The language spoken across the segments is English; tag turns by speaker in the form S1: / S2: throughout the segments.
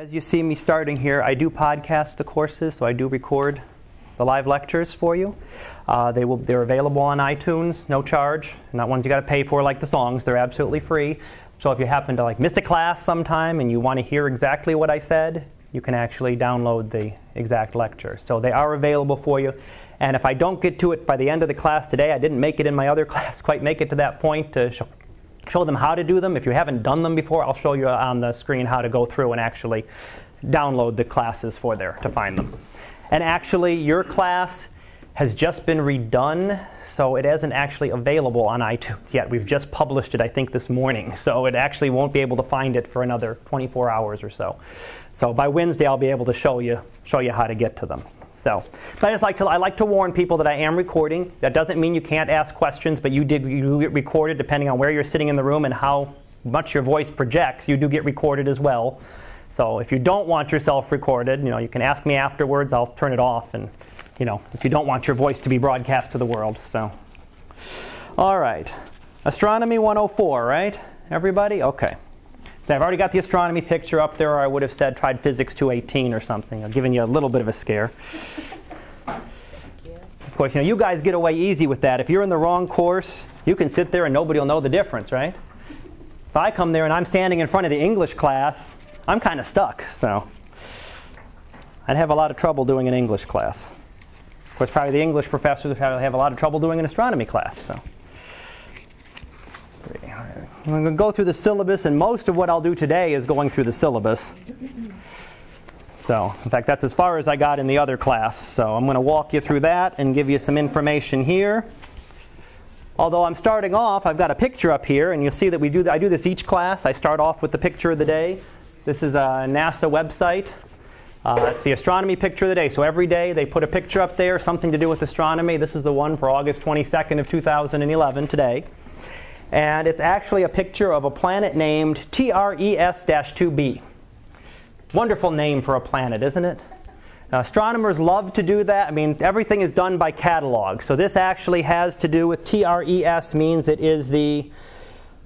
S1: As you see me starting here, I do podcast the courses, so I do record the live lectures for you. Uh, they will, they're available on iTunes, no charge. Not ones you got to pay for like the songs. They're absolutely free. So if you happen to like miss a class sometime and you want to hear exactly what I said, you can actually download the exact lecture. So they are available for you. And if I don't get to it by the end of the class today, I didn't make it in my other class, quite make it to that point to show, them how to do them. If you haven't done them before, I'll show you on the screen how to go through and actually download the classes for there to find them. And actually, your class has just been redone, so it isn't actually available on iTunes yet. We've just published it, I think, this morning, so it actually won't be able to find it for another 24 hours or so. So by Wednesday, I'll be able to show you show you how to get to them. So, but I just like to I like to warn people that I am recording. That doesn't mean you can't ask questions, but you did you get recorded depending on where you're sitting in the room and how much your voice projects. You do get recorded as well. So if you don't want yourself recorded, you know, you can ask me afterwards. I'll turn it off, and you know, if you don't want your voice to be broadcast to the world. So, all right, astronomy 104, right? Everybody, okay. I've already got the astronomy picture up there, or I would have said tried physics 218 or something. I've given you a little bit of a scare. Of course, you know, you guys get away easy with that. If you're in the wrong course, you can sit there and nobody will know the difference, right? If I come there and I'm standing in front of the English class, I'm kind of stuck, so I'd have a lot of trouble doing an English class. Of course, probably the English professors would have a lot of trouble doing an astronomy class, so. I'm going to go through the syllabus, and most of what I'll do today is going through the syllabus. So, in fact, that's as far as I got in the other class. So, I'm going to walk you through that and give you some information here. Although I'm starting off, I've got a picture up here, and you'll see that we do. I do this each class. I start off with the picture of the day. This is a NASA website. Uh, it's the astronomy picture of the day. So every day they put a picture up there, something to do with astronomy. This is the one for August 22nd of 2011 today and it's actually a picture of a planet named TRES-2b. Wonderful name for a planet, isn't it? Now, astronomers love to do that. I mean, everything is done by catalog. So this actually has to do with TRES means it is the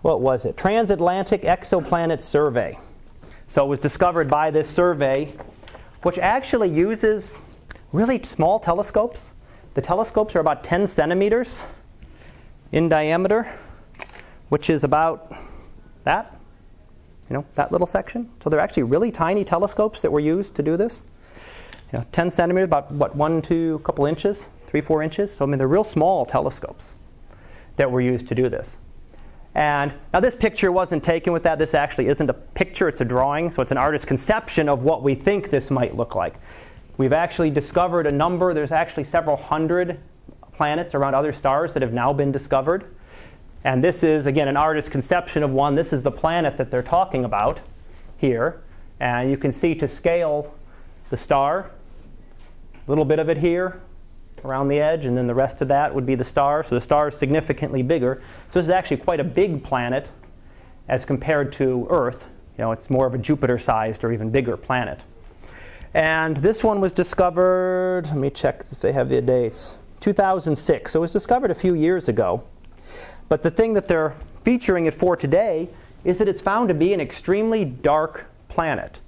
S1: what was it? Transatlantic Exoplanet Survey. So it was discovered by this survey, which actually uses really small telescopes. The telescopes are about 10 centimeters in diameter which is about that, you know, that little section. So they're actually really tiny telescopes that were used to do this. You know, 10 centimeters, about what, one, two, couple inches, three, four inches. So I mean, they're real small telescopes that were used to do this. And now this picture wasn't taken with that. This actually isn't a picture, it's a drawing. So it's an artist's conception of what we think this might look like. We've actually discovered a number, there's actually several hundred planets around other stars that have now been discovered. And this is, again, an artist's conception of one. This is the planet that they're talking about here. And you can see to scale the star, a little bit of it here around the edge, and then the rest of that would be the star. So the star is significantly bigger. So this is actually quite a big planet as compared to Earth. You know, it's more of a Jupiter-sized or even bigger planet. And this one was discovered, let me check if they have the dates, 2006. So it was discovered a few years ago. But the thing that they're featuring it for today is that it's found to be an extremely dark planet.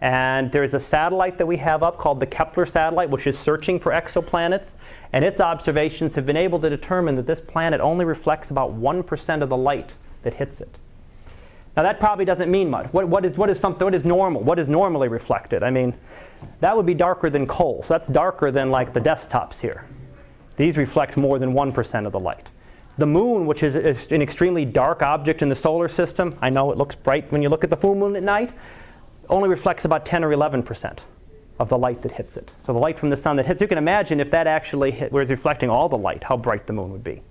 S1: And there's a satellite that we have up called the Kepler satellite, which is searching for exoplanets. And its observations have been able to determine that this planet only reflects about 1% of the light that hits it. Now, that probably doesn't mean much. What, what, is, what, is something, what is normal? What is normally reflected? I mean, that would be darker than coal. So that's darker than like the desktops here. These reflect more than 1% of the light. The moon, which is an extremely dark object in the solar system, I know it looks bright when you look at the full moon at night, only reflects about 10 or 11 percent of the light that hits it. So the light from the sun that hits, you can imagine if that actually hit, was reflecting all the light, how bright the moon would be.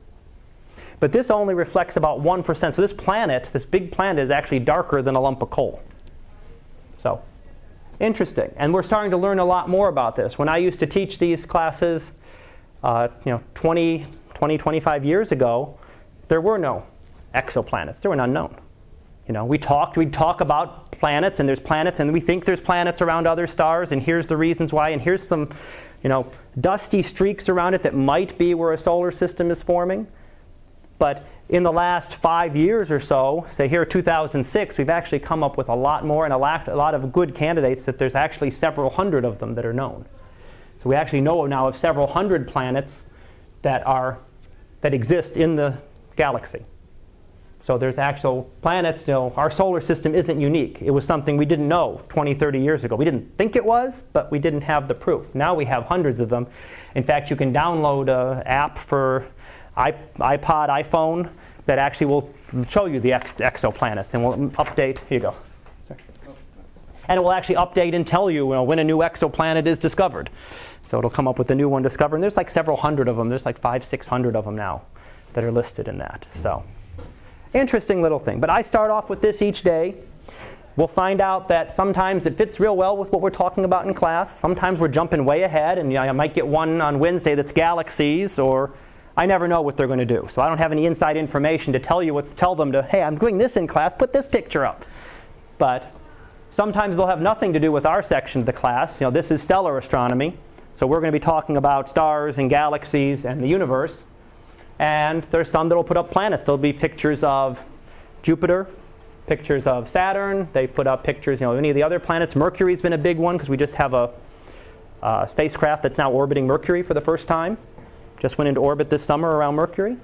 S1: But this only reflects about 1%. So this planet, this big planet, is actually darker than a lump of coal. So, interesting. And we're starting to learn a lot more about this. When I used to teach these classes, uh, you know, 20, 20, 25 years ago, there were no exoplanets. They were unknown. You know, we talked, we'd talk about planets, and there's planets, and we think there's planets around other stars, and here's the reasons why, and here's some, you know, dusty streaks around it that might be where a solar system is forming. But in the last five years or so, say here 2006, we've actually come up with a lot more and a lot, a lot of good candidates that there's actually several hundred of them that are known. So we actually know now of several hundred planets that are that exist in the galaxy. So there's actual planets. You know, our solar system isn't unique. It was something we didn't know 20, 30 years ago. We didn't think it was, but we didn't have the proof. Now we have hundreds of them. In fact, you can download an app for iPod, iPhone that actually will show you the ex- exoplanets and will update. Here you go. And it will actually update and tell you, you know, when a new exoplanet is discovered. So it'll come up with a new one discovered. And there's like several hundred of them. There's like five, six hundred of them now that are listed in that. So interesting little thing. But I start off with this each day. We'll find out that sometimes it fits real well with what we're talking about in class. Sometimes we're jumping way ahead, and you know, I might get one on Wednesday that's galaxies, or I never know what they're going to do. So I don't have any inside information to tell you what tell them to, hey, I'm doing this in class, put this picture up. But sometimes they'll have nothing to do with our section of the class. You know, this is stellar astronomy. So we're going to be talking about stars and galaxies and the universe. And there's some that will put up planets. There'll be pictures of Jupiter, pictures of Saturn. They put up pictures, you know, any of the other planets. Mercury's been a big one because we just have a, a spacecraft that's now orbiting Mercury for the first time. Just went into orbit this summer around Mercury.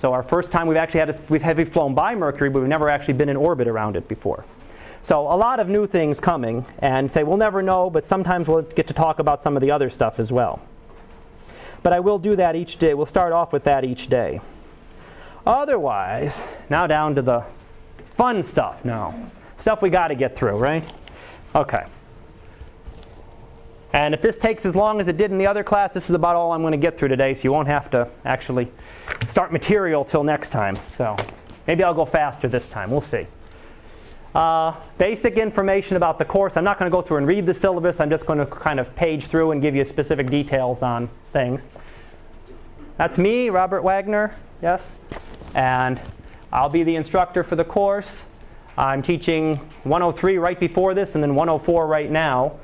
S1: So our first time we've actually had a, we've heavy flown by Mercury, but we've never actually been in orbit around it before. So a lot of new things coming, and say we'll never know, but sometimes we'll get to talk about some of the other stuff as well. But I will do that each day. We'll start off with that each day. Otherwise, now down to the fun stuff now. Stuff we got to get through, right? Okay. And if this takes as long as it did in the other class, this is about all I'm going to get through today, so you won't have to actually start material till next time. So maybe I'll go faster this time. We'll see. Uh, basic information about the course. I'm not going to go through and read the syllabus. I'm just going to kind of page through and give you specific details on things. That's me, Robert Wagner, yes? And I'll be the instructor for the course. I'm teaching 103 right before this and then 104 right now.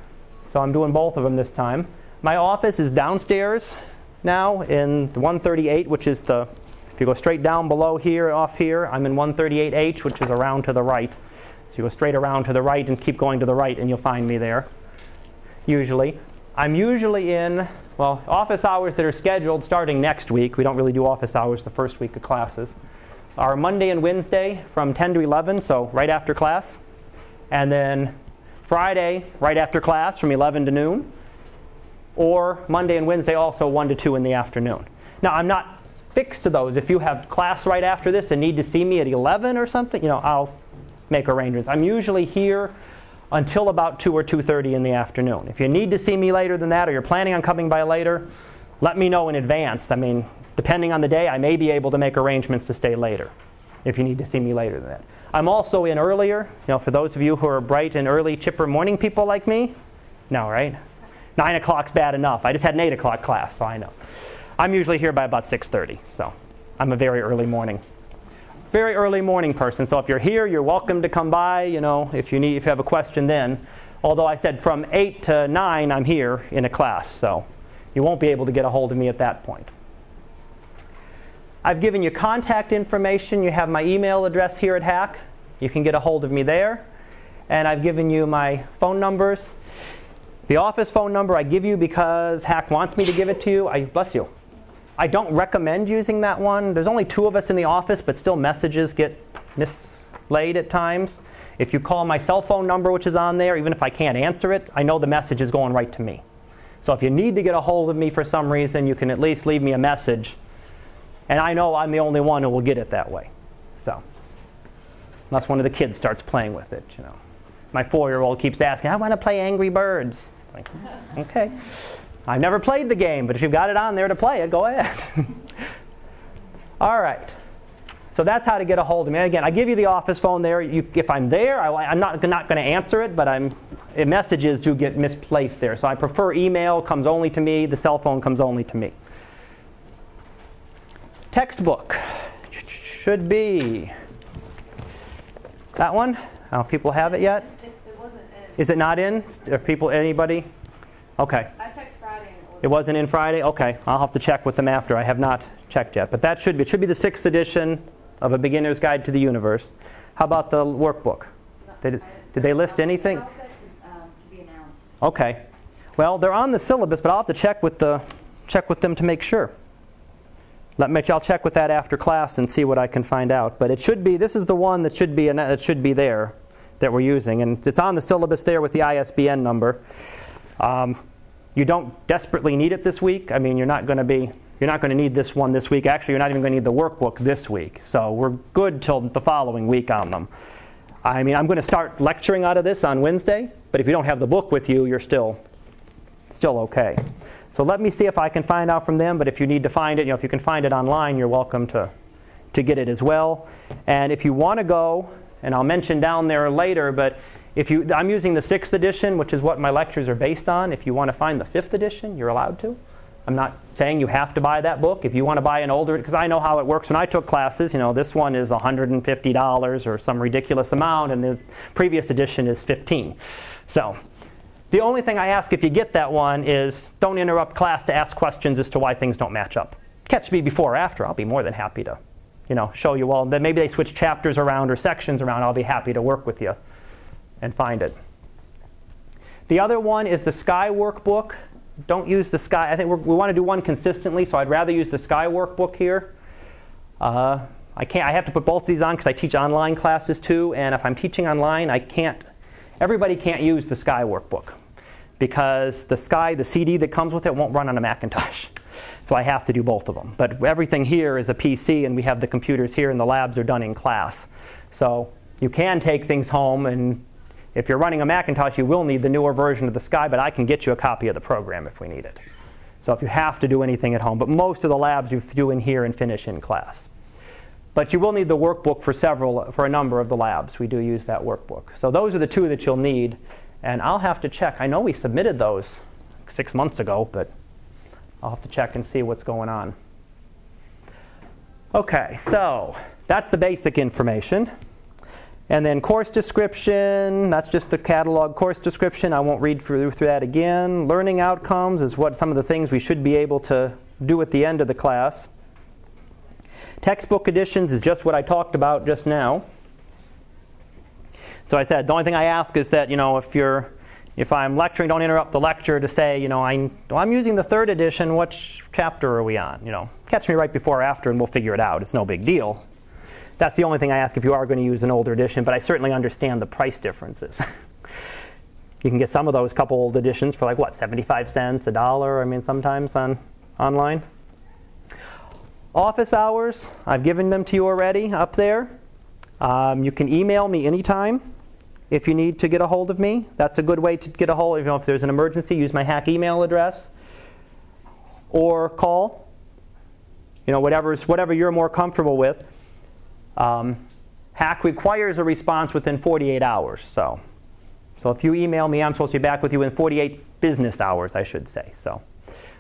S1: So I'm doing both of them this time. My office is downstairs now in 138, which is the, if you go straight down below here, off here, I'm in 138H, which is around to the right. So you go straight around to the right and keep going to the right, and you'll find me there, usually. I'm usually in, well, office hours that are scheduled starting next week. We don't really do office hours the first week of classes. Are Monday and Wednesday from 10 to 11, so right after class. And then Friday, right after class from 11 to noon, or Monday and Wednesday also 1 to 2 in the afternoon. Now, I'm not fixed to those. If you have class right after this and need to see me at 11 or something, you know, I'll make arrangements. I'm usually here until about 2 or 2:30 in the afternoon. If you need to see me later than that or you're planning on coming by later, let me know in advance. I mean, depending on the day, I may be able to make arrangements to stay later if you need to see me later than that. I'm also in earlier. You know, for those of you who are bright and early, chipper morning people like me, no, right? Nine o'clock's bad enough. I just had an eight o'clock class, so I know. I'm usually here by about 6:30, so I'm a very early morning, very early morning person. So if you're here, you're welcome to come by. You know, if you need, if you have a question, then. Although I said from eight to nine, I'm here in a class, so you won't be able to get a hold of me at that point. I've given you contact information. You have my email address here at HACC. You can get a hold of me there. And I've given you my phone numbers. The office phone number I give you because HACC wants me to give it to you. I bless you. I don't recommend using that one. There's only two of us in the office, but still messages get mislaid at times. If you call my cell phone number, which is on there, even if I can't answer it, I know the message is going right to me. So if you need to get a hold of me for some reason, you can at least leave me a message and I know I'm the only one who will get it that way. So, unless one of the kids starts playing with it, you know. My four-year-old keeps asking, "I want to play Angry Birds." It's like, okay. I've never played the game, but if you've got it on there to play it, go ahead. All right. So that's how to get a hold of me. Again, I give you the office phone there. You, if I'm there, I, am not, not going to answer it, but I'm, messages do get misplaced there. So I prefer email comes only to me. The cell phone comes only to me. Textbook should be that one. Oh, people have it yet?
S2: It, it wasn't in.
S1: Is it not in? Are people, anybody? Okay.
S2: I checked Friday and it
S1: wasn't in Friday? Okay. I'll have to check with them after. I have not checked yet. But that should be, it should be the sixth edition of A Beginner's Guide to the Universe. How about the workbook? Did, did they list anything?
S2: Um,
S1: Okay. Well, they're on the syllabus, but I'll have to check with the check with them to make sure. Let me. I'll check with that after class and see what I can find out. But it should be. This is the one that should be that should be there that we're using, and it's on the syllabus there with the ISBN number. Um, you don't desperately need it this week. I mean, you're not going to be. You're not going to need this one this week. Actually, you're not even going to need the workbook this week. So we're good till the following week on them. I mean, I'm going to start lecturing out of this on Wednesday, but if you don't have the book with you, you're still still okay. So let me see if I can find out from them, but if you need to find it, you know, if you can find it online, you're welcome to to get it as well. And if you want to go, and I'll mention down there later, but if you I'm using the 6th edition, which is what my lectures are based on. If you want to find the 5th edition, you're allowed to. I'm not saying you have to buy that book. If you want to buy an older, because I know how it works when I took classes, you know, this one is $150 or some ridiculous amount, and the previous edition is 15. So the only thing I ask if you get that one is don't interrupt class to ask questions as to why things don't match up. Catch me before or after. I'll be more than happy to, you know, show you all. Then maybe they switch chapters around or sections around. I'll be happy to work with you and find it. The other one is the Sky Workbook don't use the Sky. I think we want to do one consistently, so I'd rather use the Sky workbook here. Uh, I can't. I have to put both of these on because I teach online classes too, and if I'm teaching online, I can't. Everybody can't use the Sky workbook because the Sky, the CD that comes with it, won't run on a Macintosh. So I have to do both of them. But everything here is a PC, and we have the computers here, and the labs are done in class. So you can take things home and if you're running a Macintosh, you will need the newer version of the Sky, but I can get you a copy of the program if we need it. So if you have to do anything at home, but most of the labs you do in here and finish in class. But you will need the workbook for several, for a number of the labs. We do use that workbook. So those are the two that you'll need. And I'll have to check. I know we submitted those six months ago, but I'll have to check and see what's going on. Okay, so that's the basic information. And then course description, that's just the catalog course description. I won't read through, through that again. Learning outcomes is what some of the things we should be able to do at the end of the class. Textbook editions is just what I talked about just now. So I said the only thing I ask is that you know if you're if I'm lecturing, don't interrupt the lecture to say you know I, I'm using the third edition. Which chapter are we on? You know, catch me right before or after, and we'll figure it out. It's no big deal. That's the only thing I ask if you are going to use an older edition, but I certainly understand the price differences. you can get some of those couple old editions for like what, 75 cents, a dollar, I mean, sometimes on online. Office hours, I've given them to you already up there. Um, you can email me anytime if you need to get a hold of me. That's a good way to get a hold. You know, if there's an emergency, use my HACC email address or call. You know, whatever's, whatever you're more comfortable with. Um, HACC requires a response within 48 hours. So, so if you email me, I'm supposed to be back with you in 48 business hours, I should say. So,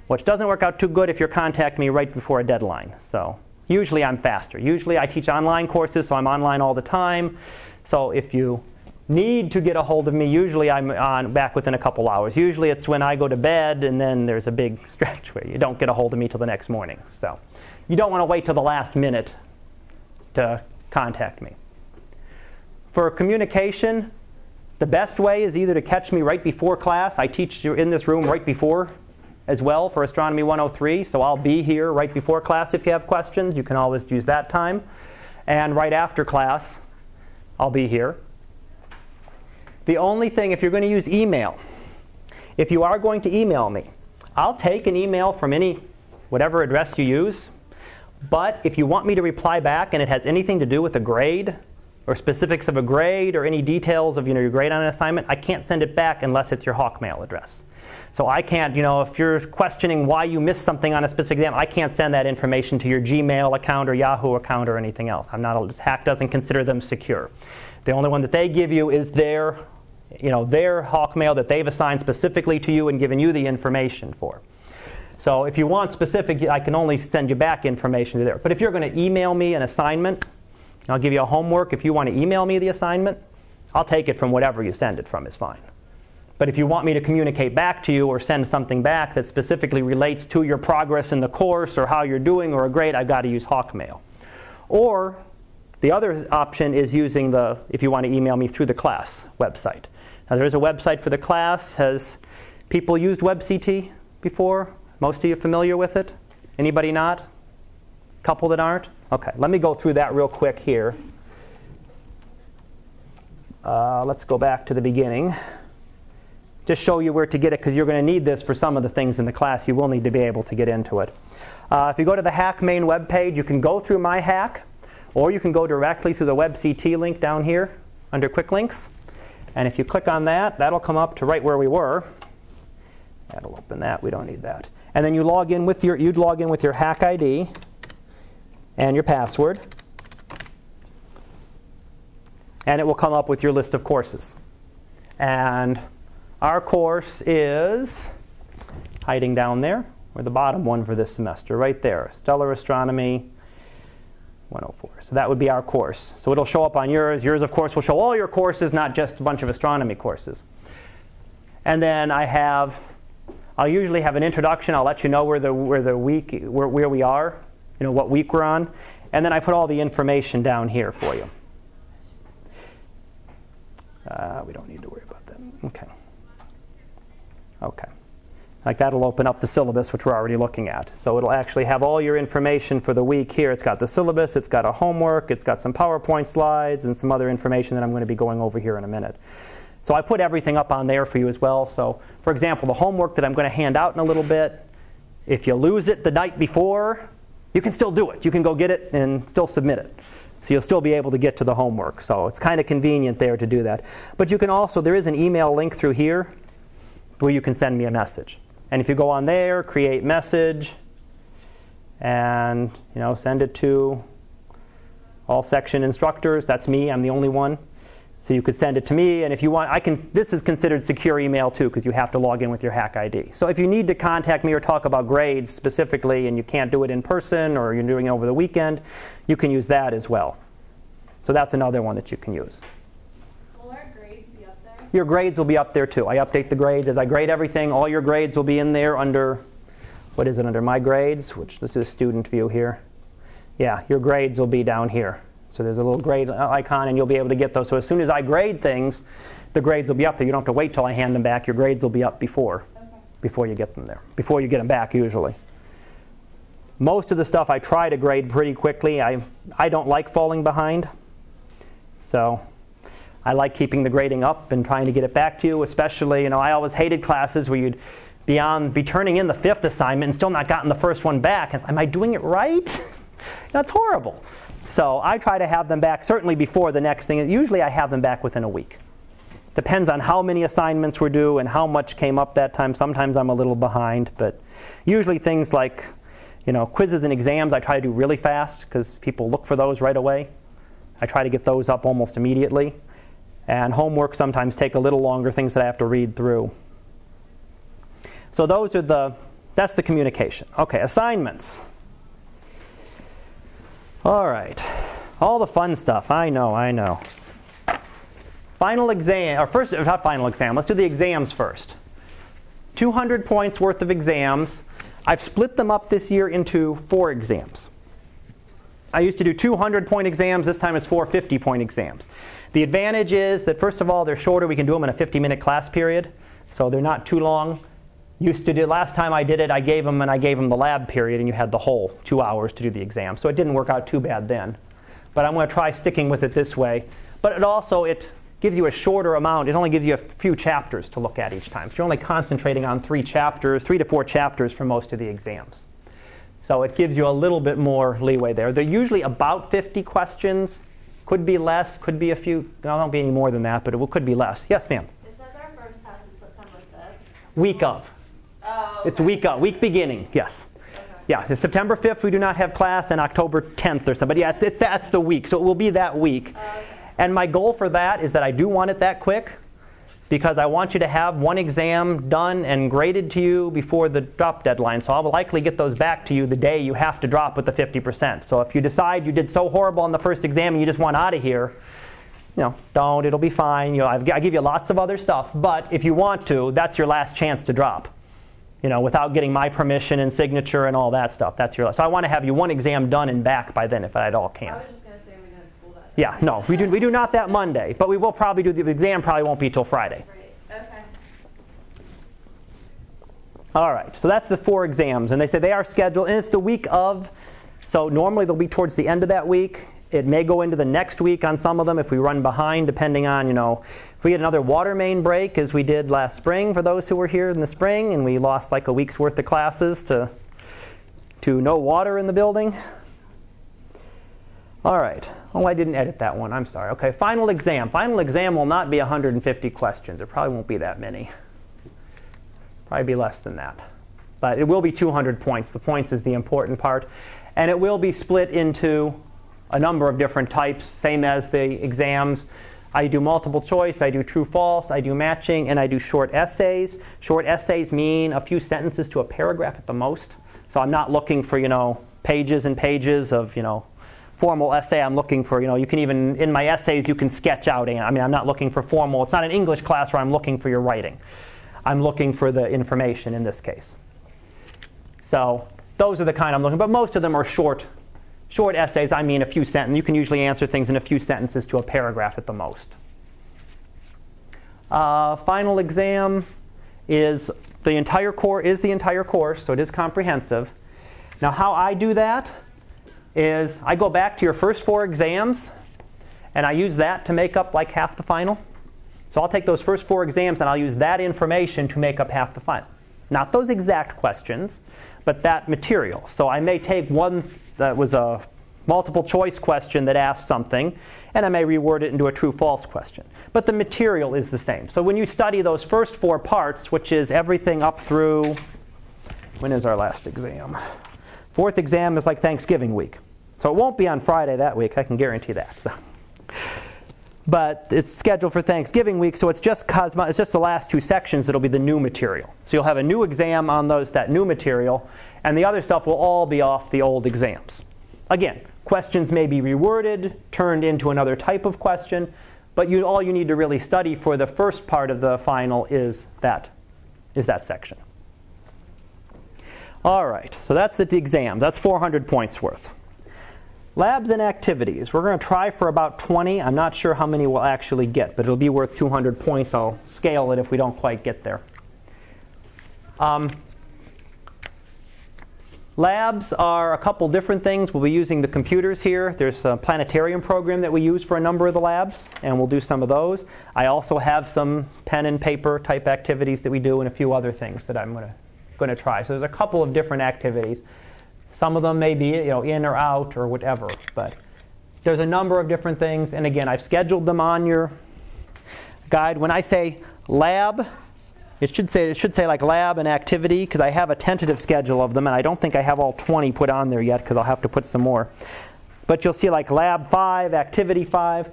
S1: which doesn't work out too good if you're contacting me right before a deadline. So usually I'm faster. Usually I teach online courses, so I'm online all the time. So if you need to get a hold of me, usually I'm on back within a couple hours. Usually it's when I go to bed and then there's a big stretch where you don't get a hold of me till the next morning. So you don't want to wait till the last minute to contact me. For communication, the best way is either to catch me right before class. I teach you in this room right before as well for Astronomy 103, so I'll be here right before class if you have questions. You can always use that time. And right after class, I'll be here. The only thing, if you're going to use email, if you are going to email me, I'll take an email from any, whatever address you use, but if you want me to reply back and it has anything to do with a grade or specifics of a grade or any details of you know, your grade on an assignment, I can't send it back unless it's your Hawkmail address. So I can't, you know, if you're questioning why you missed something on a specific exam, I can't send that information to your Gmail account or Yahoo account or anything else. I'm not, a, HACC doesn't consider them secure. The only one that they give you is their, you know, their Hawkmail that they've assigned specifically to you and given you the information for. So if you want specific, I can only send you back information to there. But if you're going to email me an assignment, I'll give you a homework. If you want to email me the assignment, I'll take it from whatever you send it from is fine. But if you want me to communicate back to you or send something back that specifically relates to your progress in the course or how you're doing or a grade, I've got to use Hawkmail. Or the other option is using the, if you want to email me through the class website. Now, there is a website for the class. Has people used WebCT before? Most of you familiar with it? Anybody not? Couple that aren't? Okay, let me go through that real quick here. Uh, let's go back to the beginning. Just show you where to get it because you're going to need this for some of the things in the class. You will need to be able to get into it. Uh, if you go to the HACC main webpage, you can go through My HACC, or you can go directly through the WebCT link down here under Quick Links. And if you click on that, that'll come up to right where we were. That'll open that. We don't need that. And then you log in with your you'd log in with your HACC ID and your password. And it will come up with your list of courses. And our course is hiding down there, or the bottom one for this semester, right there, Stellar Astronomy 104. So that would be our course. So it'll show up on yours. Yours, of course, will show all your courses, not just a bunch of astronomy courses. And then I have, I'll usually have an introduction. I'll let you know where the, where the week, where, where we are, you know, what week we're on. And then I put all the information down here for you. Uh, we don't need to worry about that. Okay. Okay. Like that'll open up the syllabus, which we're already looking at. So it'll actually have all your information for the week here. It's got the syllabus, it's got a homework, it's got some PowerPoint slides, and some other information that I'm going to be going over here in a minute. So I put everything up on there for you as well. So, for example, the homework that I'm going to hand out in a little bit, if you lose it the night before, you can still do it. You can go get it and still submit it. So you'll still be able to get to the homework. So it's kind of convenient there to do that. But you can also, there is an email link through here where you can send me a message. And if you go on there, create message, and you know, send it to all section instructors. That's me. I'm the only one. So you could send it to me, and if you want, I can. This is considered secure email too, because you have to log in with your HACC ID. So if you need to contact me or talk about grades specifically, and you can't do it in person, or you're doing it over the weekend, you can use that as well. So that's another one that you can use.
S2: Will our grades be up there?
S1: Your grades will be up there too. I update the grades as I grade everything. All your grades will be in there under, what is it, under My Grades, which do the student view here. Yeah, your grades will be down here. So there's a little grade icon, and you'll be able to get those. So as soon as I grade things, the grades will be up there. You don't have to wait till I hand them back. Your grades will be up before,
S2: Okay.
S1: before you get them there, before you get them back usually. Most of the stuff I try to grade pretty quickly. I, I don't like falling behind. So I like keeping the grading up and trying to get it back to you, especially, you know, I always hated classes where you'd be, on, be turning in the fifth assignment and still not gotten the first one back. And it's, Am I doing it right? That's horrible. So I try to have them back certainly before the next thing. Usually I have them back within a week. Depends on how many assignments were due and how much came up that time. Sometimes I'm a little behind, but usually things like, you know, quizzes and exams I try to do really fast because people look for those right away. I try to get those up almost immediately. And homework sometimes take a little longer, things that I have to read through. So those are the that's the communication. Okay, assignments. All right. All the fun stuff. I know, I know. Final exam, or first, not final exam, let's do the exams first. 200 points worth of exams. I've split them up this year into four exams. I used to do 200 point exams, this time it's 450 point exams. The advantage is that, first of all, they're shorter. We can do them in a 50 minute class period, so they're not too long. Used to do, last time I did it, I gave them and I gave them the lab period, and you had the whole two hours to do the exam. So it didn't work out too bad then. But I'm going to try sticking with it this way. But it also, it gives you a shorter amount. It only gives you a few chapters to look at each time. So you're only concentrating on three chapters, three to four chapters for most of the exams. So it gives you a little bit more leeway there. They're usually about 50 questions. Could be less, could be a few. No, won't be any more than that, but it could be less. Yes, ma'am.
S2: It says our first class is September 5th.
S1: Week of.
S2: Oh.
S1: It's week of, week beginning. Yes.
S2: Okay.
S1: Yeah, September 5th we do not have class, and October 10th or something. But yeah, it's, it's that's the week, so it will be that week.
S2: Oh, okay.
S1: And my goal for that is that I do want it that quick because I want you to have one exam done and graded to you before the drop deadline. So I'll likely get those back to you the day you have to drop with the 50%. So if you decide you did so horrible on the first exam and you just want out of here, you know, don't. It'll be fine. You know, I've, I give you lots of other stuff, but if you want to, that's your last chance to drop. You know, without getting my permission and signature and all that stuff. That's your. So I want to have you one exam done and back by then, if I at all can.
S2: I was just gonna say we didn't have school that day.
S1: Yeah, no, we do, we do not that Monday, but we will probably do the exam. Probably won't be till Friday.
S2: Right, okay.
S1: All right, so that's the four exams, and they say they are scheduled, and it's the week of. So normally they'll be towards the end of that week. It may go into the next week on some of them if we run behind, depending on, you know, we had another water main break, as we did last spring for those who were here in the spring, and we lost like a week's worth of classes to, to no water in the building. All right. Oh, I didn't edit that one. I'm sorry. Okay, final exam. Final exam will not be 150 questions. It probably won't be that many. Probably be less than that. But it will be 200 points. The points is the important part. And it will be split into a number of different types, same as the exams. I do multiple choice, I do true false, I do matching, and I do short essays. Short essays mean a few sentences to a paragraph at the most. So I'm not looking for, you know, pages and pages of, you know, formal essay. I'm looking for, you know, you can even, in my essays, you can sketch out. I mean, I'm not looking for formal. It's not an English class where I'm looking for your writing. I'm looking for the information in this case. So those are the kind I'm looking, but most of them are short Short essays, I mean a few sentences. You can usually answer things in a few sentences to a paragraph at the most. Uh, final exam is the entire course is the entire course, so it is comprehensive. Now, how I do that is I go back to your first four exams, and I use that to make up like half the final. So I'll take those first four exams and I'll use that information to make up half the final. Not those exact questions, but that material. So I may take one that was a multiple choice question that asked something, and I may reword it into a true false question. But the material is the same. So when you study those first four parts, which is everything up through, when is our last exam? Fourth exam is like Thanksgiving week. So it won't be on Friday that week, I can guarantee that. So. But it's scheduled for Thanksgiving week, so it's just Cosmo, it's just the last two sections that'll be the new material. So you'll have a new exam on those that new material, and the other stuff will all be off the old exams. Again, questions may be reworded, turned into another type of question, but you, all you need to really study for the first part of the final is that, is that section. All right, so that's the exam. That's 400 points worth. Labs and activities. We're going to try for about 20. I'm not sure how many we'll actually get, but it'll be worth 200 points. I'll scale it if we don't quite get there. Um, Labs are a couple different things. We'll be using the computers here. There's a planetarium program that we use for a number of the labs, and we'll do some of those. I also have some pen and paper type activities that we do and a few other things that I'm going to, try. So there's a couple of different activities. Some of them may be you know, in or out or whatever, but there's a number of different things. And again, I've scheduled them on your guide. When I say lab, it should say it should say like lab and activity because I have a tentative schedule of them and I don't think I have all 20 put on there yet because I'll have to put some more. But you'll see like lab 5, activity 5.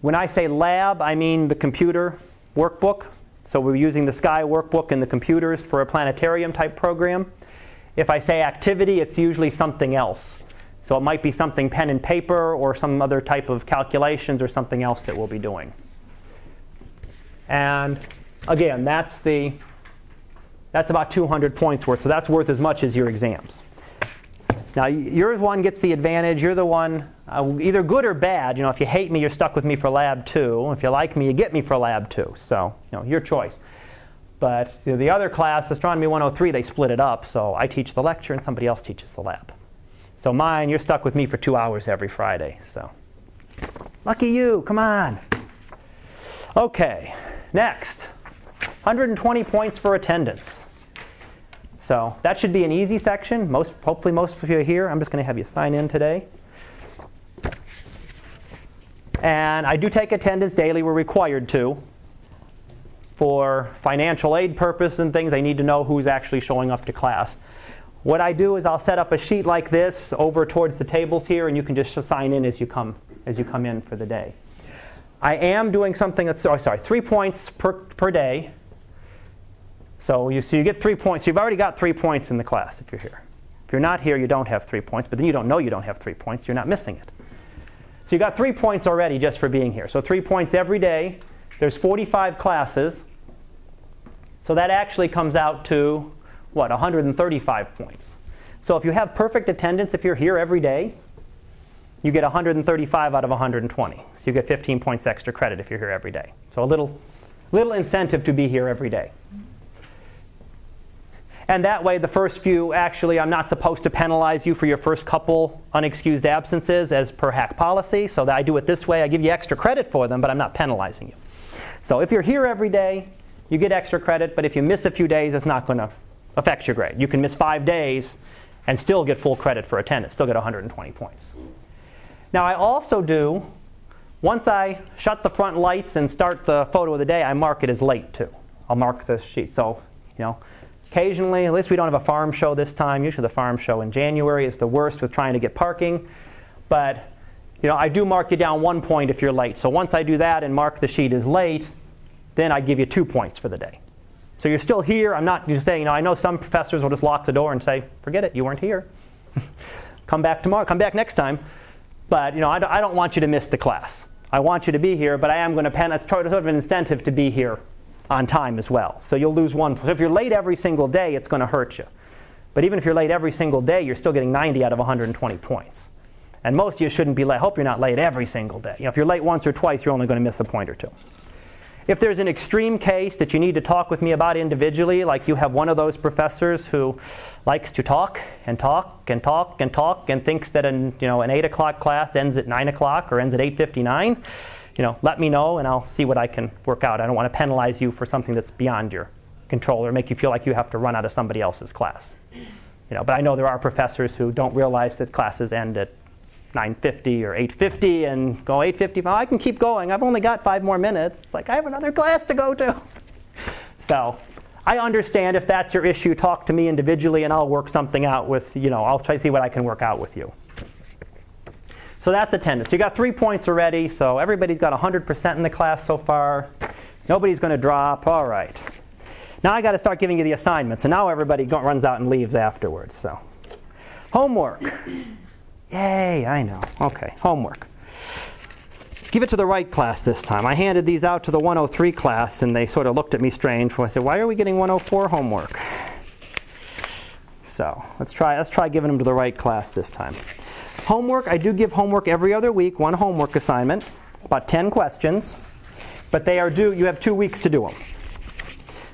S1: When I say lab, I mean the computer workbook. So we're using the Sky workbook and the computers for a planetarium type program. If I say activity, it's usually something else. So it might be something pen and paper or some other type of calculations or something else that we'll be doing. And Again, that's the that's about 200 points worth, so that's worth as much as your exams. Now, your one gets the advantage. You're the one, uh, either good or bad. You know, if you hate me, you're stuck with me for lab two. If you like me, you get me for lab two. So, you know, your choice. But you know, the other class, Astronomy 103, they split it up. So I teach the lecture and somebody else teaches the lab. So mine, you're stuck with me for two hours every Friday. So lucky you. Come on. Okay, next. 120 points for attendance. So that should be an easy section. Most, hopefully most of you are here. I'm just going to have you sign in today. And I do take attendance daily. We're required to. For financial aid purposes and things, they need to know who's actually showing up to class. What I do is I'll set up a sheet like this over towards the tables here, and you can just sign in as you come as you come in for the day. I am doing something that's oh, sorry, three points per, per day. So you, so you get three points. You've already got three points in the class if you're here. If you're not here, you don't have three points, but then you don't know you don't have three points. You're not missing it. So you got three points already just for being here. So three points every day. There's 45 classes. So that actually comes out to, what, 135 points. So if you have perfect attendance, if you're here every day, you get 135 out of 120. So you get 15 points extra credit if you're here every day. So a little, little incentive to be here every day. And that way, the first few, actually, I'm not supposed to penalize you for your first couple unexcused absences as per HACC policy. So that I do it this way. I give you extra credit for them, but I'm not penalizing you. So if you're here every day, you get extra credit. But if you miss a few days, it's not going to affect your grade. You can miss five days and still get full credit for attendance, still get 120 points. Now, I also do, once I shut the front lights and start the photo of the day, I mark it as late too. I'll mark the sheet. So, you know, occasionally, at least we don't have a farm show this time. Usually the farm show in January is the worst with trying to get parking. But, you know, I do mark you down one point if you're late. So once I do that and mark the sheet as late, then I give you two points for the day. So you're still here. I'm not just saying, you know, I know some professors will just lock the door and say, forget it, you weren't here. come back tomorrow, come back next time. But you know, I, don't want you to miss the class. I want you to be here, but I am going to pen. It's sort of an incentive to be here on time as well. So you'll lose one. So if you're late every single day, it's going to hurt you. But even if you're late every single day, you're still getting 90 out of 120 points. And most of you shouldn't be late. I hope you're not late every single day. You know, if you're late once or twice, you're only going to miss a point or two. If there's an extreme case that you need to talk with me about individually, like you have one of those professors who likes to talk and talk and talk and talk and thinks that an, you know, an 8 o'clock class ends at 9 o'clock or ends at 8.59, you know, let me know and I'll see what I can work out. I don't want to penalize you for something that's beyond your control or make you feel like you have to run out of somebody else's class. You know, but I know there are professors who don't realize that classes end at 950 or 850 and go 850. I can keep going. I've only got five more minutes. It's like I have another class to go to. So I understand if that's your issue, talk to me individually and I'll work something out with, you know, I'll try to see what I can work out with you. So that's attendance. So You got three points already, so everybody's got 100% in the class so far. Nobody's going to drop. All right. Now I got to start giving you the assignments. So now everybody go, runs out and leaves afterwards. So homework. Yay, I know. Okay, homework. Give it to the right class this time. I handed these out to the 103 class and they sort of looked at me strange when I said, Why are we getting 104 homework? So let's try, let's try giving them to the right class this time. Homework, I do give homework every other week, one homework assignment, about 10 questions, but they are due, you have two weeks to do them.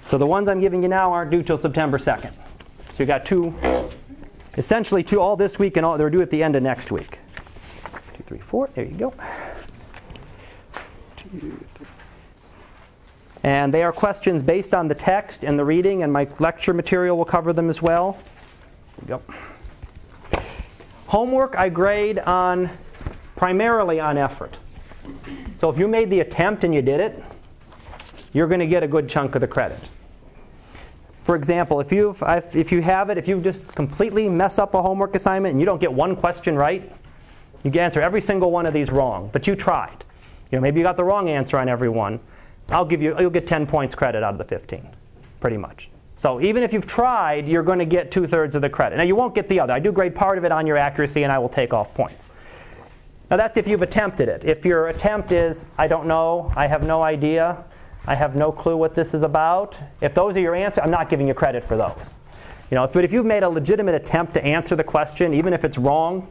S1: So the ones I'm giving you now aren't due till September 2nd. So you got two essentially two all this week and all they're due at the end of next week. Two, three, four. There you go. Two, three. And they are questions based on the text and the reading, and my lecture material will cover them as well. There you go. Homework I grade on primarily on effort. So if you made the attempt and you did it, you're going to get a good chunk of the credit. For example, if, you if you have it, if you just completely mess up a homework assignment and you don't get one question right, you can answer every single one of these wrong, but you tried. You know, maybe you got the wrong answer on every one. I'll give you, you'll get 10 points credit out of the 15, pretty much. So even if you've tried, you're going to get two thirds of the credit. Now you won't get the other. I do grade part of it on your accuracy, and I will take off points. Now that's if you've attempted it. If your attempt is, I don't know, I have no idea, I have no clue what this is about. If those are your answers, I'm not giving you credit for those. You know, but if you've made a legitimate attempt to answer the question, even if it's wrong,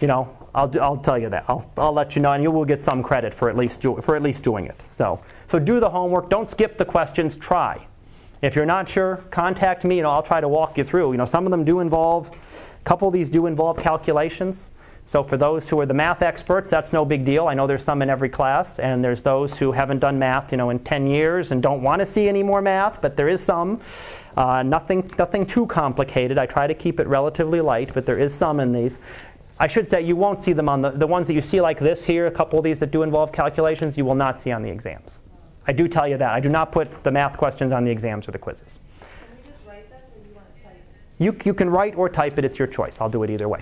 S1: you know, I'll, I'll tell you that. I'll, I'll let you know, and you will get some credit for at least do, for at least doing it. So, so do the homework. Don't skip the questions. Try. If you're not sure, contact me, and I'll try to walk you through. You know, some of them do involve, a couple of these do involve calculations. So for those who are the math experts, that's no big deal. I know there's some in every class, and there's those who haven't done math, you know, in 10 years and don't want to see any more math, but there is some. Uh, nothing, nothing too complicated. I try to keep it relatively light, but there is some in these. I should say you won't see them on the, the ones that you see like this here, a couple of these that do involve calculations, you will not see on the exams. I do tell you that. I do not put the math questions on the exams or the quizzes. You, you can write or type it, it's your choice. I'll do it either way.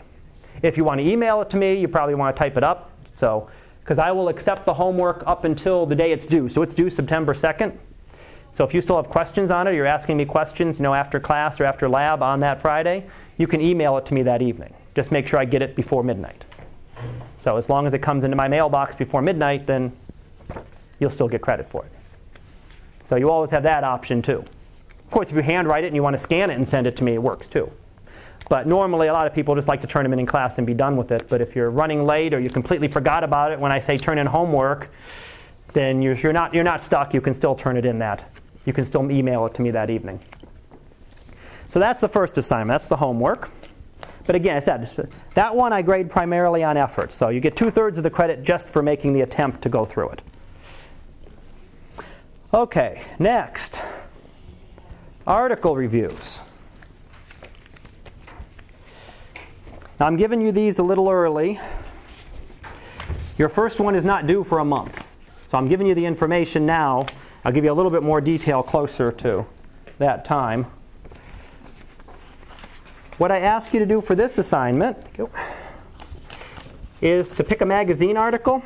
S1: If you want to email it to me, you probably want to type it up. So, because I will accept the homework up until the day it's due. So it's due September 2nd. So if you still have questions on it, or you're asking me questions, you know, after class or after lab on that Friday, you can email it to me that evening. Just make sure I get it before midnight. So as long as it comes into my mailbox before midnight, then you'll still get credit for it. So you always have that option too. Of course, if you handwrite it and you want to scan it and send it to me, it works too. But normally, a lot of people just like to turn them in in class and be done with it. But if you're running late or you completely forgot about it when I say turn in homework, then you're, you're, not, you're not stuck. You can still turn it in that. You can still email it to me that evening. So that's the first assignment. That's the homework. But again, I said that one I grade primarily on effort. So you get two thirds of the credit just for making the attempt to go through it. Okay, next article reviews. Now I'm giving you these a little early. Your first one is not due for a month. So I'm giving you the information now. I'll give you a little bit more detail closer to that time. What I ask you to do for this assignment is to pick a magazine article.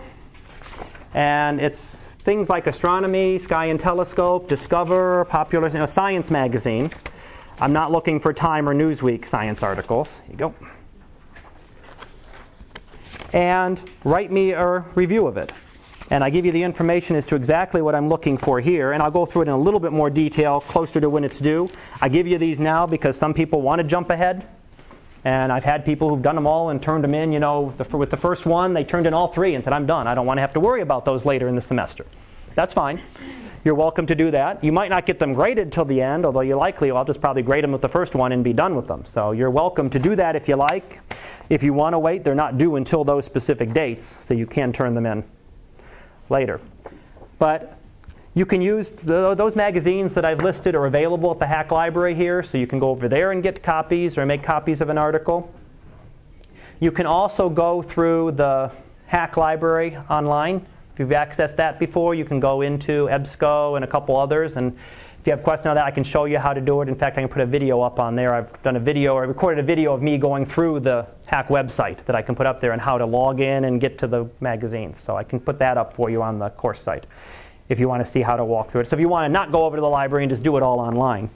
S1: And it's things like astronomy, sky and telescope, Discover, popular you know, science magazine. I'm not looking for Time or Newsweek science articles. Here you go and write me a review of it. And I give you the information as to exactly what I'm looking for here, and I'll go through it in a little bit more detail closer to when it's due. I give you these now because some people want to jump ahead. And I've had people who've done them all and turned them in, you know, the, with the first one, they turned in all three and said, I'm done. I don't want to have to worry about those later in the semester. That's fine. You're welcome to do that. You might not get them graded till the end, although you likely, well, I'll just probably grade them with the first one and be done with them. So you're welcome to do that if you like. If you want to wait, they're not due until those specific dates, so you can turn them in later. But you can use the, those magazines that I've listed are available at the HACC Library here, so you can go over there and get copies or make copies of an article. You can also go through the HACC Library online if you've accessed that before, you can go into EBSCO and a couple others. And if you have questions on that, I can show you how to do it. In fact, I can put a video up on there. I've done a video, I recorded a video of me going through the HACC website that I can put up there and how to log in and get to the magazines. So I can put that up for you on the course site if you want to see how to walk through it. So if you want to not go over to the library and just do it all online.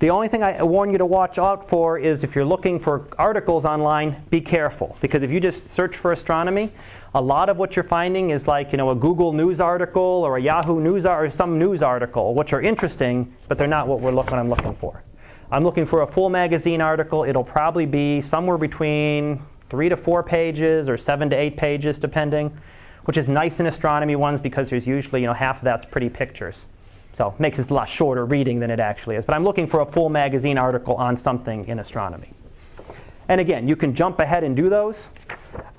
S1: The only thing I warn you to watch out for is if you're looking for articles online, be careful. Because if you just search for astronomy, a lot of what you're finding is like you know a Google News article or a Yahoo News or some news article, which are interesting, but they're not what we're looking. I'm looking for. I'm looking for a full magazine article. It'll probably be somewhere between three to four pages or seven to eight pages, depending, which is nice in astronomy ones because there's usually you know half of that's pretty pictures. So makes it a lot shorter reading than it actually is. But I'm looking for a full magazine article on something in astronomy. And again, you can jump ahead and do those.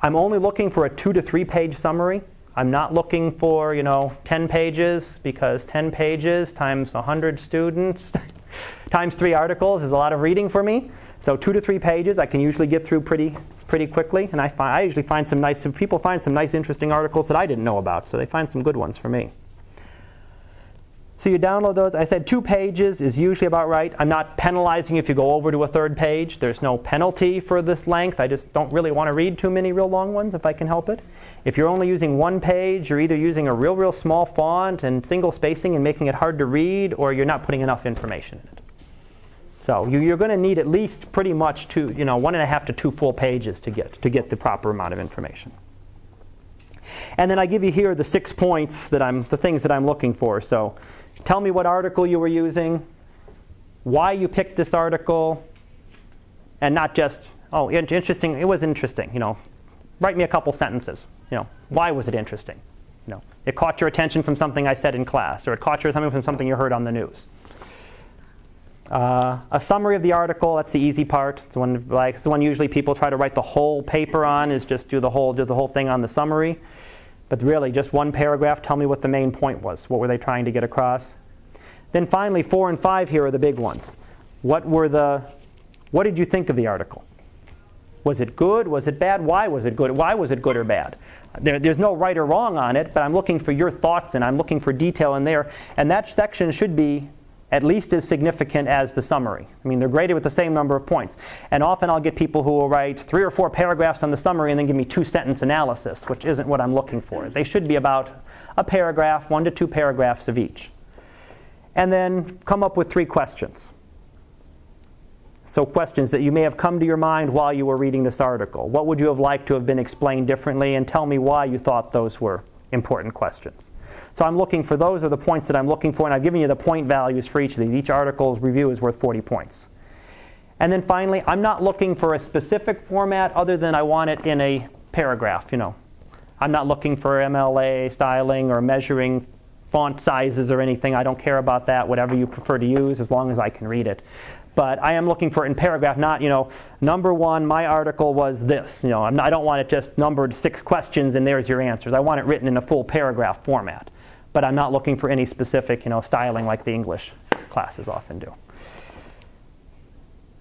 S1: I'm only looking for a two to three page summary. I'm not looking for, you know, 10 pages because 10 pages times 100 students times three articles is a lot of reading for me. So two to three pages I can usually get through pretty pretty quickly, and I, find, I usually find some nice people find some nice interesting articles that I didn't know about, so they find some good ones for me. So you download those. I said two pages is usually about right. I'm not penalizing if you go over to a third page. There's no penalty for this length. I just don't really want to read too many real long ones if I can help it. If you're only using one page, you're either using a real, real small font and single spacing and making it hard to read, or you're not putting enough information in it. So you, are going to need at least pretty much two, you know, one and a half to two full pages to get to get the proper amount of information. And then I give you here the six points that I'm the things that I'm looking for. So Tell me what article you were using, why you picked this article, and not just, oh, interesting, it was interesting, you know. Write me a couple sentences, you know. Why was it interesting? You know, it caught your attention from something I said in class, or it caught your attention from something you heard on the news. Uh, a summary of the article, that's the easy part. It's the one like it's one usually people try to write the whole paper on is just do the whole do the whole thing on the summary. But really, just one paragraph, tell me what the main point was. What were they trying to get across? Then finally, four and five here are the big ones. What were the what did you think of the article? Was it good? Was it bad? Why was it good? Why was it good or bad? There, there's no right or wrong on it, but I'm looking for your thoughts and I'm looking for detail in there. And that section should be at least as significant as the summary. I mean, they're graded with the same number of points. And often I'll get people who will write three or four paragraphs on the summary and then give me two sentence analysis, which isn't what I'm looking for. They should be about a paragraph, one to two paragraphs of each. And then come up with three questions. So, questions that you may have come to your mind while you were reading this article. What would you have liked to have been explained differently? And tell me why you thought those were important questions. So, I'm looking for those are the points that I'm looking for, and I've given you the point values for each of these. Each article's review is worth 40 points. And then finally, I'm not looking for a specific format other than I want it in a paragraph, you know. I'm not looking for MLA styling or measuring font sizes or anything. I don't care about that, whatever you prefer to use, as long as I can read it. But I am looking for it in paragraph, not, you know, number one, my article was this. You know, not, i don't want it just numbered six questions and there's your answers. I want it written in a full paragraph format. But I'm not looking for any specific, you know, styling like the English classes often do.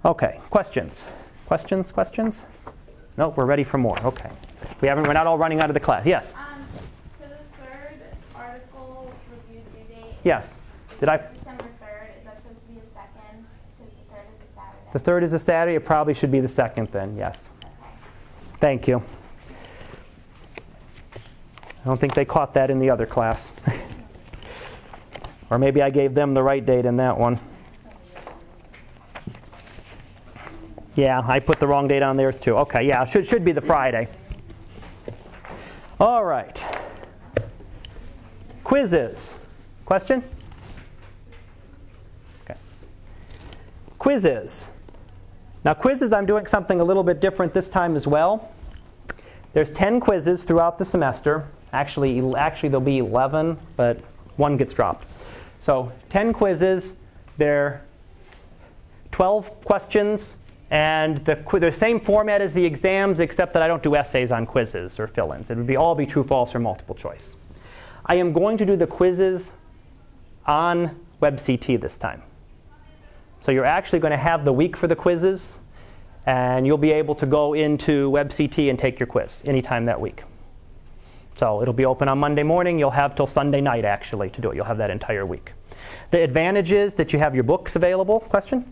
S1: Okay, questions? Questions? Questions? Nope, we're ready for more. Okay. We haven't, we're not all running out of the class. Yes?
S3: Um, for the third article review due date.
S1: Yes. Did I?
S3: December 3rd. Is that supposed to be the second? Because the third is a Saturday.
S1: The third is a Saturday. It probably should be the second then, yes. Thank you. I don't think they caught that in the other class. or maybe I gave them the right date in that one. Yeah, I put the wrong date on theirs too. Okay, yeah, should should be the Friday. All right. Quizzes. Question? Okay. Quizzes. Now, quizzes, I'm doing something a little bit different this time as well. There's 10 quizzes throughout the semester. Actually, actually there'll be 11, but one gets dropped. So 10 quizzes. They're 12 questions and the, the same format as the exams, except that I don't do essays on quizzes or fill ins. It would be all be true, false, or multiple choice. I am going to do the quizzes on WebCT this time. So you're actually going to have the week for the quizzes, and you'll be able to go into WebCT and take your quiz anytime that week. So it'll be open on Monday morning. You'll have till Sunday night actually to do it. You'll have that entire week. The advantage is that you have your books available. Question?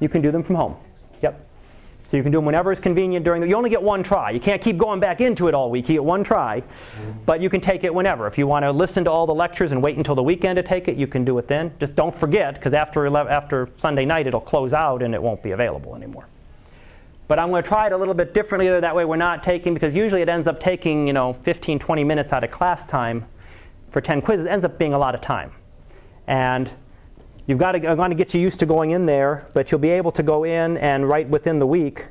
S1: you can do them from home. Yep. So you can do them whenever it's convenient during the. You only get one try. You can't keep going back into it all week. You get one try, but you can take it whenever. If you want to listen to all the lectures and wait until the weekend to take it, you can do it then. Just don't forget, because after 11, after Sunday night it'll close out and it won't be available anymore. But I'm going to try it a little bit differently. That way we're not taking because usually it ends up taking you know 15, 20 minutes out of class time for 10 quizzes. It ends up being a lot of time, and You've got to, I'm going to get you used to going in there, but you'll be able to go in and right within the week,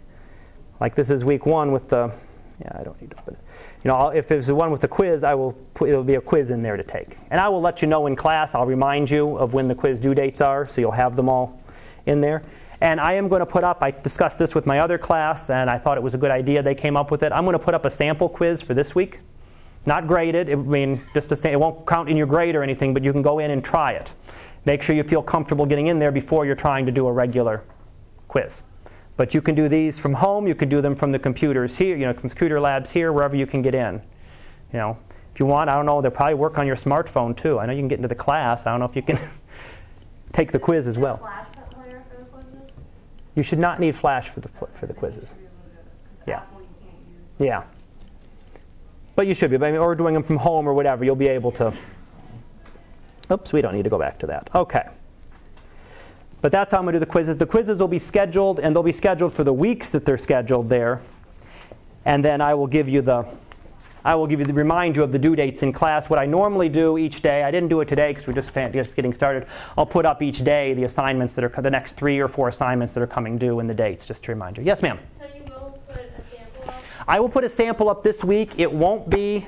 S1: like this is week one with the, yeah, I don't need to put it. You know, if there's the one with the quiz, I will put, it'll be a quiz in there to take. And I will let you know in class, I'll remind you of when the quiz due dates are, so you'll have them all in there. And I am going to put up, I discussed this with my other class, and I thought it was a good idea. They came up with it. I'm going to put up a sample quiz for this week. Not graded, I mean, just to say, it won't count in your grade or anything, but you can go in and try it. Make sure you feel comfortable getting in there before you're trying to do a regular quiz. But you can do these from home. You can do them from the computers here, you know, computer labs here, wherever you can get in. You know, if you want, I don't know, they'll probably work on your smartphone too. I know you can get into the class. I don't know if you can take the quiz as well. You should not need Flash for the for the quizzes. Yeah. Yeah. But you should be. I mean, or doing them from home or whatever, you'll be able to Oops, we don't need to go back to that. Okay. But that's how I'm going to do the quizzes. The quizzes will be scheduled, and they'll be scheduled for the weeks that they're scheduled there. And then I will give you the I will give you the remind you of the due dates in class. What I normally do each day, I didn't do it today because we're just, just getting started. I'll put up each day the assignments that are the next three or four assignments that are coming due and the dates, just to remind you. Yes, ma'am.
S3: So you will put a sample up?
S1: I will put a sample up this week. It won't be.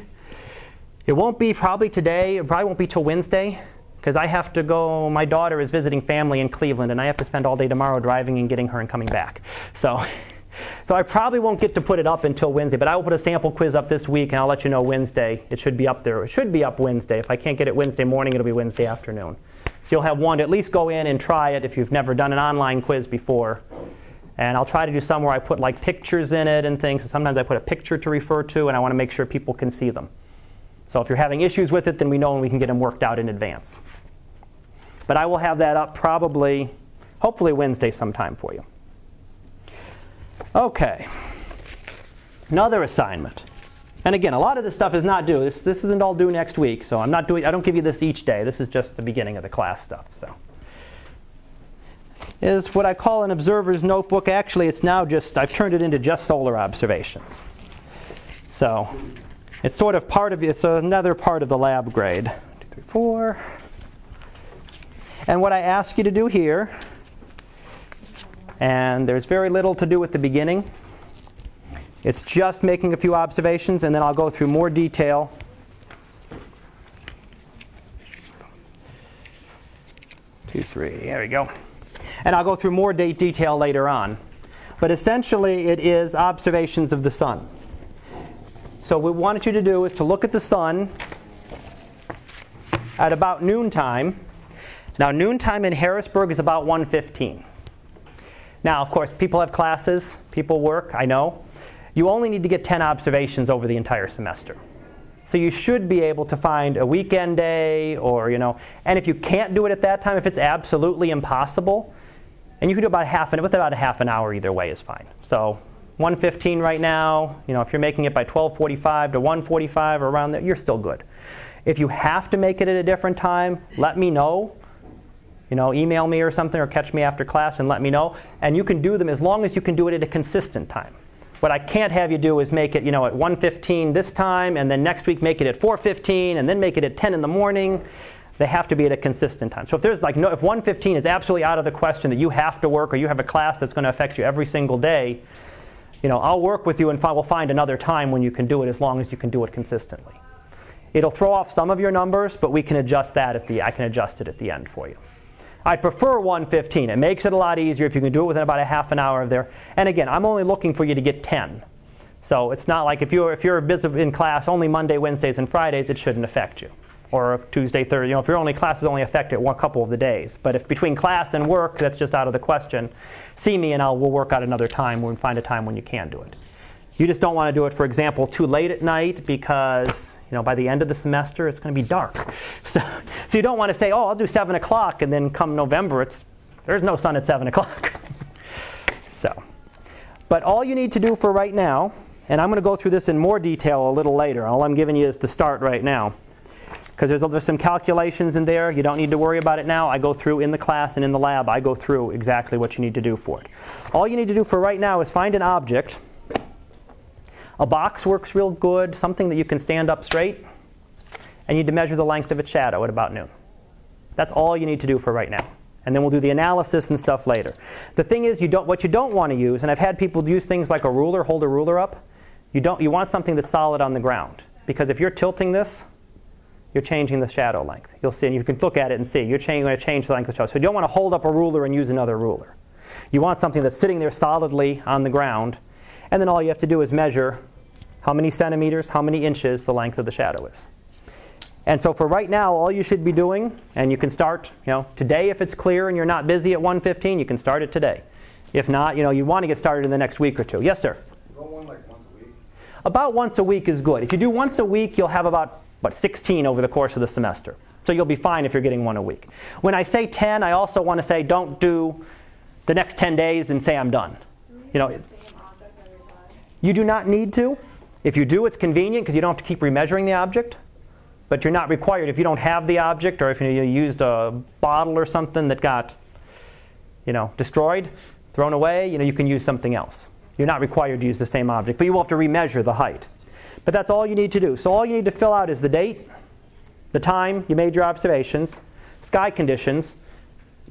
S1: It won't be probably today. It probably won't be till Wednesday because I have to go. My daughter is visiting family in Cleveland, and I have to spend all day tomorrow driving and getting her and coming back. So, so I probably won't get to put it up until Wednesday. But I will put a sample quiz up this week, and I'll let you know Wednesday. It should be up there. It should be up Wednesday. If I can't get it Wednesday morning, it'll be Wednesday afternoon. So you'll have one to at least go in and try it if you've never done an online quiz before. And I'll try to do some where I put like pictures in it and things. Sometimes I put a picture to refer to, and I want to make sure people can see them. So if you're having issues with it, then we know and we can get them worked out in advance. But I will have that up probably, hopefully Wednesday sometime for you. Okay. Another assignment. And again, a lot of this stuff is not due. This, this isn't all due next week, so I'm not doing I don't give you this each day. This is just the beginning of the class stuff. So is what I call an observer's notebook. Actually, it's now just, I've turned it into just solar observations. So it's sort of part of, it's another part of the lab grade. Two, three, four. And what I ask you to do here, and there's very little to do at the beginning, it's just making a few observations, and then I'll go through more detail two, three. There we go. And I'll go through more de- detail later on. But essentially, it is observations of the sun. So, what we wanted you to do is to look at the sun at about noontime. Now, noontime in Harrisburg is about 1:15. Now, of course, people have classes, people work, I know. You only need to get 10 observations over the entire semester. So you should be able to find a weekend day or, you know, and if you can't do it at that time, if it's absolutely impossible, and you can do about half an with about a half an hour either way is fine. So 115 right now, you know, if you're making it by 12:45 to 145 or around there, you're still good. If you have to make it at a different time, let me know. You know, email me or something or catch me after class and let me know. And you can do them as long as you can do it at a consistent time. What I can't have you do is make it, you know, at 1:15 this time, and then next week make it at 4:15, and then make it at 10 in the morning. They have to be at a consistent time. So if there's like no, if 1:15 is absolutely out of the question that you have to work or you have a class that's going to affect you every single day, you know, I'll work with you and we'll find another time when you can do it as long as you can do it consistently. It'll throw off some of your numbers, but we can adjust that at the I can adjust it at the end for you. I prefer 115. It makes it a lot easier if you can do it within about a half an hour of there. And again, I'm only looking for you to get 10. So it's not like if you're if you're busy in class only Monday, Wednesdays, and Fridays, it shouldn't affect you. Or Tuesday, Thursday. You know, if your only classes only affect it one couple of the days. But if between class and work, that's just out of the question. See me, and I'll we'll work out another time. when We'll find a time when you can do it. You just don't want to do it, for example, too late at night because you know by the end of the semester it's going to be dark. So, so you don't want to say, oh, I'll do seven o'clock, and then come November, it's there's no sun at seven o'clock. so, but all you need to do for right now, and I'm going to go through this in more detail a little later. All I'm giving you is the start right now. Because there's, there's some calculations in there. You don't need to worry about it now. I go through in the class and in the lab, I go through exactly what you need to do for it. All you need to do for right now is find an object a box works real good, something that you can stand up straight, and you need to measure the length of its shadow at about noon. That's all you need to do for right now. And then we'll do the analysis and stuff later. The thing is, you don't, what you don't want to use, and I've had people use things like a ruler, hold a ruler up. You, don't, you want something that's solid on the ground. Because if you're tilting this, you're changing the shadow length. You'll see, and you can look at it and see. You're going to change the length of the shadow. So you don't want to hold up a ruler and use another ruler. You want something that's sitting there solidly on the ground and then all you have to do is measure how many centimeters, how many inches the length of the shadow is. And so for right now, all you should be doing, and you can start, you know, today if it's clear and you're not busy at 1:15, you can start it today. If not, you know, you want to get started in the next week or two. Yes, sir.
S4: One like once.
S1: About once a week is good. If you do once a week, you'll have about what 16 over the course of the semester. So you'll be fine if you're getting one a week. When I say 10, I also want to say don't do the next 10 days and say I'm done. You know, you do not need to. If you do, it's convenient because you don't have to keep remeasuring the object. But you're not required if you don't have the object or if you used a bottle or something that got, you know, destroyed, thrown away, you know, you can use something else. You're not required to use the same object, but you will have to remeasure the height. But that's all you need to do. So all you need to fill out is the date, the time you made your observations, sky conditions.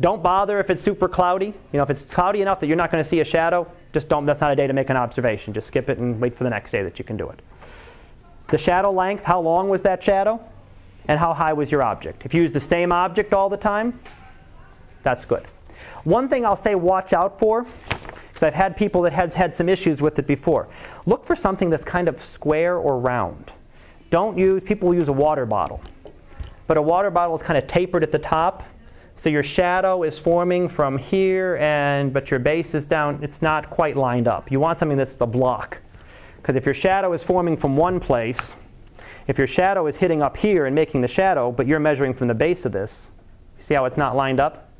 S1: Don't bother if it's super cloudy. You know, if it's cloudy enough that you're not going to see a shadow, just don't, that's not a day to make an observation. Just skip it and wait for the next day that you can do it. The shadow length, how long was that shadow? And how high was your object? If you use the same object all the time, that's good. One thing I'll say watch out for, because I've had people that had had some issues with it before. Look for something that's kind of square or round. Don't use, people use a water bottle. But a water bottle is kind of tapered at the top so your shadow is forming from here, and but your base is down. It's not quite lined up. You want something that's the block. Because if your shadow is forming from one place, if your shadow is hitting up here and making the shadow, but you're measuring from the base of this, see how it's not lined up?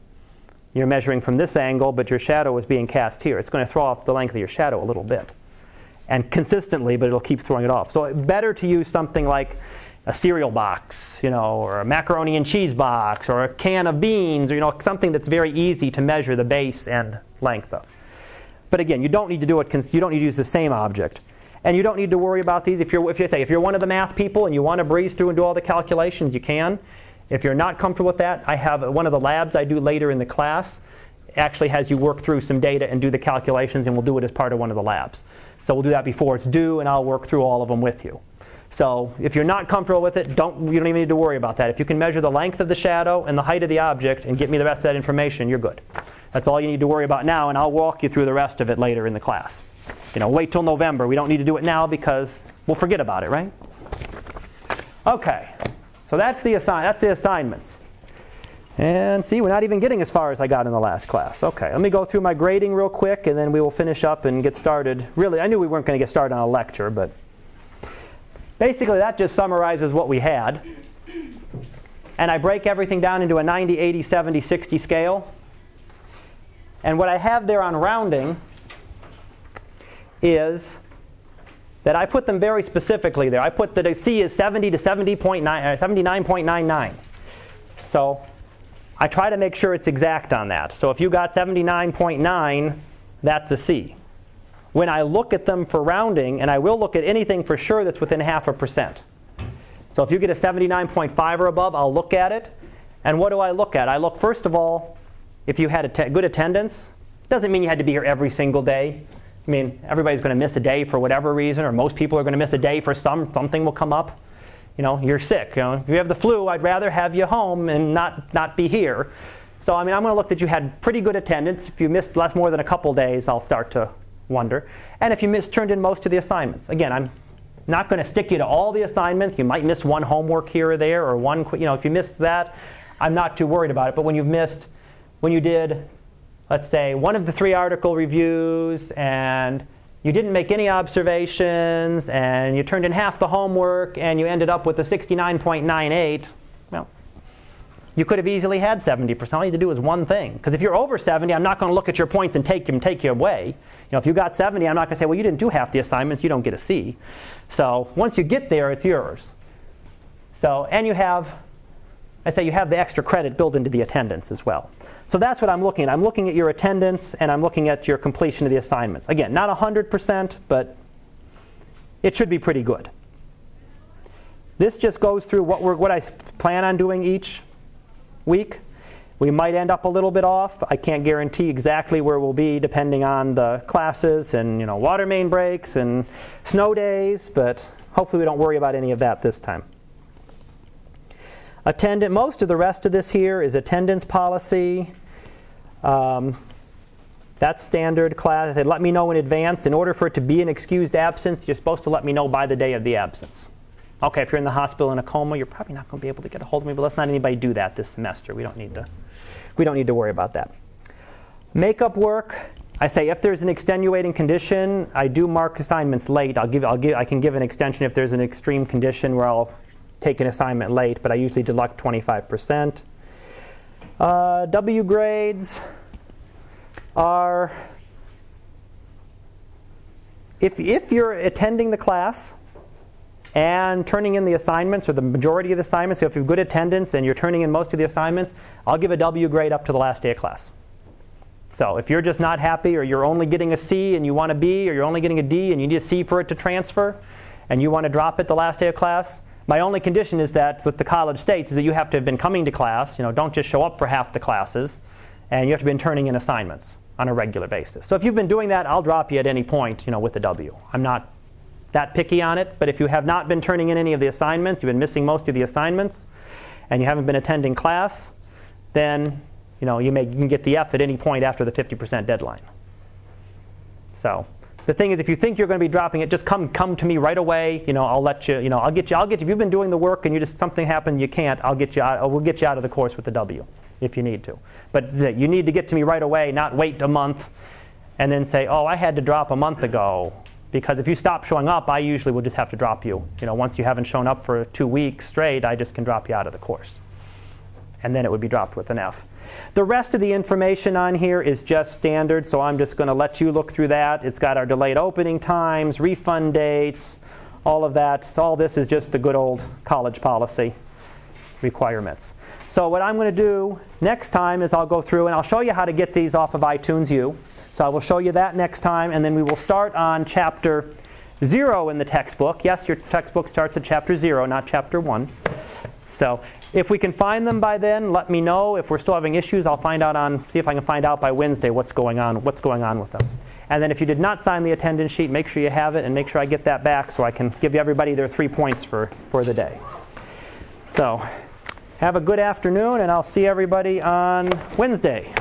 S1: You're measuring from this angle, but your shadow is being cast here. It's going to throw off the length of your shadow a little bit. And consistently, but it'll keep throwing it off. So better to use something like a cereal box, you know, or a macaroni and cheese box, or a can of beans, or you know, something that's very easy to measure the base and length of. But again, you don't need to do it. You don't need to use the same object, and you don't need to worry about these. If you're, if you say, if you're one of the math people and you want to breeze through and do all the calculations, you can. If you're not comfortable with that, I have one of the labs I do later in the class actually has you work through some data and do the calculations, and we'll do it as part of one of the labs. So we'll do that before it's due, and I'll work through all of them with you. So if you're not comfortable with it, don't, you don't even need to worry about that. If you can measure the length of the shadow and the height of the object and get me the rest of that information, you're good. That's all you need to worry about now, and I'll walk you through the rest of it later in the class. You know, wait till November. We don't need to do it now because we'll forget about it, right? Okay, so that's the, assi- that's the assignments. And see, we're not even getting as far as I got in the last class. Okay, let me go through my grading real quick, and then we will finish up and get started. Really, I knew we weren't going to get started on a lecture, but basically that just summarizes what we had. And I break everything down into a 90, 80, 70, 60 scale. And what I have there on rounding is that I put them very specifically there. I put that a C is 70 to 70.9, uh, 79.99. So I try to make sure it's exact on that. So if you got 79.9, that's a C. When I look at them for rounding, and I will look at anything for sure that's within half a percent. So if you get a 79.5 or above, I'll look at it. And what do I look at? I look, first of all, if you had a good attendance. Doesn't mean you had to be here every single day. I mean, everybody's going to miss a day for whatever reason, or most people are going to miss a day for some something will come up. You know, you're sick. You know, if you have the flu, I'd rather have you home and not not be here. So I mean, I'm going to look that you had pretty good attendance. If you missed less more than a couple days, I'll start to wonder. And if you missed, turned in most of the assignments. Again, I'm not going to stick you to all the assignments. You might miss one homework here or there, or one. You know, if you missed that, I'm not too worried about it. But when you've missed, when you did let's say, one of the three article reviews and you didn't make any observations and you turned in half the homework and you ended up with a 69.98, well, you could have easily had 70%. All you had to do is one thing. Because if you're over 70, I'm not going to look at your points and take them, take you away. You know, if you got 70, I'm not going to say, well, you didn't do half the assignments, you don't get a C. So once you get there, it's yours. So, and you have, I say you have the extra credit built into the attendance as well. So that's what I'm looking at. I'm looking at your attendance and I'm looking at your completion of the assignments. Again, not 100%, but it should be pretty good. This just goes through what, what I plan on doing each week. We might end up a little bit off. I can't guarantee exactly where we'll be depending on the classes and you know water main breaks and snow days, but hopefully we don't worry about any of that this time. Attendant, most of the rest of this here is attendance policy. Um, that's standard class. I said, let me know in advance. In order for it to be an excused absence, you're supposed to let me know by the day of the absence. Okay, if you're in the hospital in a coma, you're probably not going to be able to get a hold of me, but let's not anybody do that this semester. We don't need to, we don't need to worry about that. Makeup work. I say if there's an extenuating condition, I do mark assignments late. I'll give, I'll give, I can give an extension if there's an extreme condition where I'll take an assignment late, but I usually deduct 25%. Uh, w grades are if, if you're attending the class and turning in the assignments or the majority of the assignments, so if you have good attendance and you're turning in most of the assignments, I'll give a W grade up to the last day of class. So if you're just not happy or you're only getting a C and you want a B or you're only getting a D and you need a C for it to transfer and you want to drop it the last day of class, my only condition is that with the college states is that you have to have been coming to class. You know, don't just show up for half the classes, and you have to been turning in assignments on a regular basis. So if you've been doing that, I'll drop you at any point. You know, with the W. I'm not that picky on it, but if you have not been turning in any of the assignments, you've been missing most of the assignments, and you haven't been attending class, then you know you, may, you can get the F at any point after the 50% deadline. So the thing is, if you think you're going to be dropping it, just come come to me right away. You know, I'll let you. You know, I'll get you. I'll get you. If you've been doing the work and you just something happened, you can't. I'll get you out. We'll get you out of the course with the W if you need to. But you need to get to me right away, not wait a month and then say, oh, I had to drop a month ago. Because if you stop showing up, I usually will just have to drop you. You know, once you haven't shown up for two weeks straight, I just can drop you out of the course. And then it would be dropped with an F. The rest of the information on here is just standard, so I'm just going to let you look through that. It's got our delayed opening times, refund dates, all of that. So all this is just the good old college policy requirements. So what I'm going to do next time is I'll go through and I'll show you how to get these off of iTunes U. So I will show you that next time, and then we will start on chapter 0 in the textbook. Yes, your textbook starts at chapter 0, not chapter 1. So if we can find them by then, let me know. If we're still having issues, I'll find out on see if I can find out by Wednesday what's going on what's going on with them. And then if you did not sign the attendance sheet, make sure you have it and make sure I get that back so I can give everybody their three points for, for the day. So have a good afternoon, and I'll see everybody on Wednesday.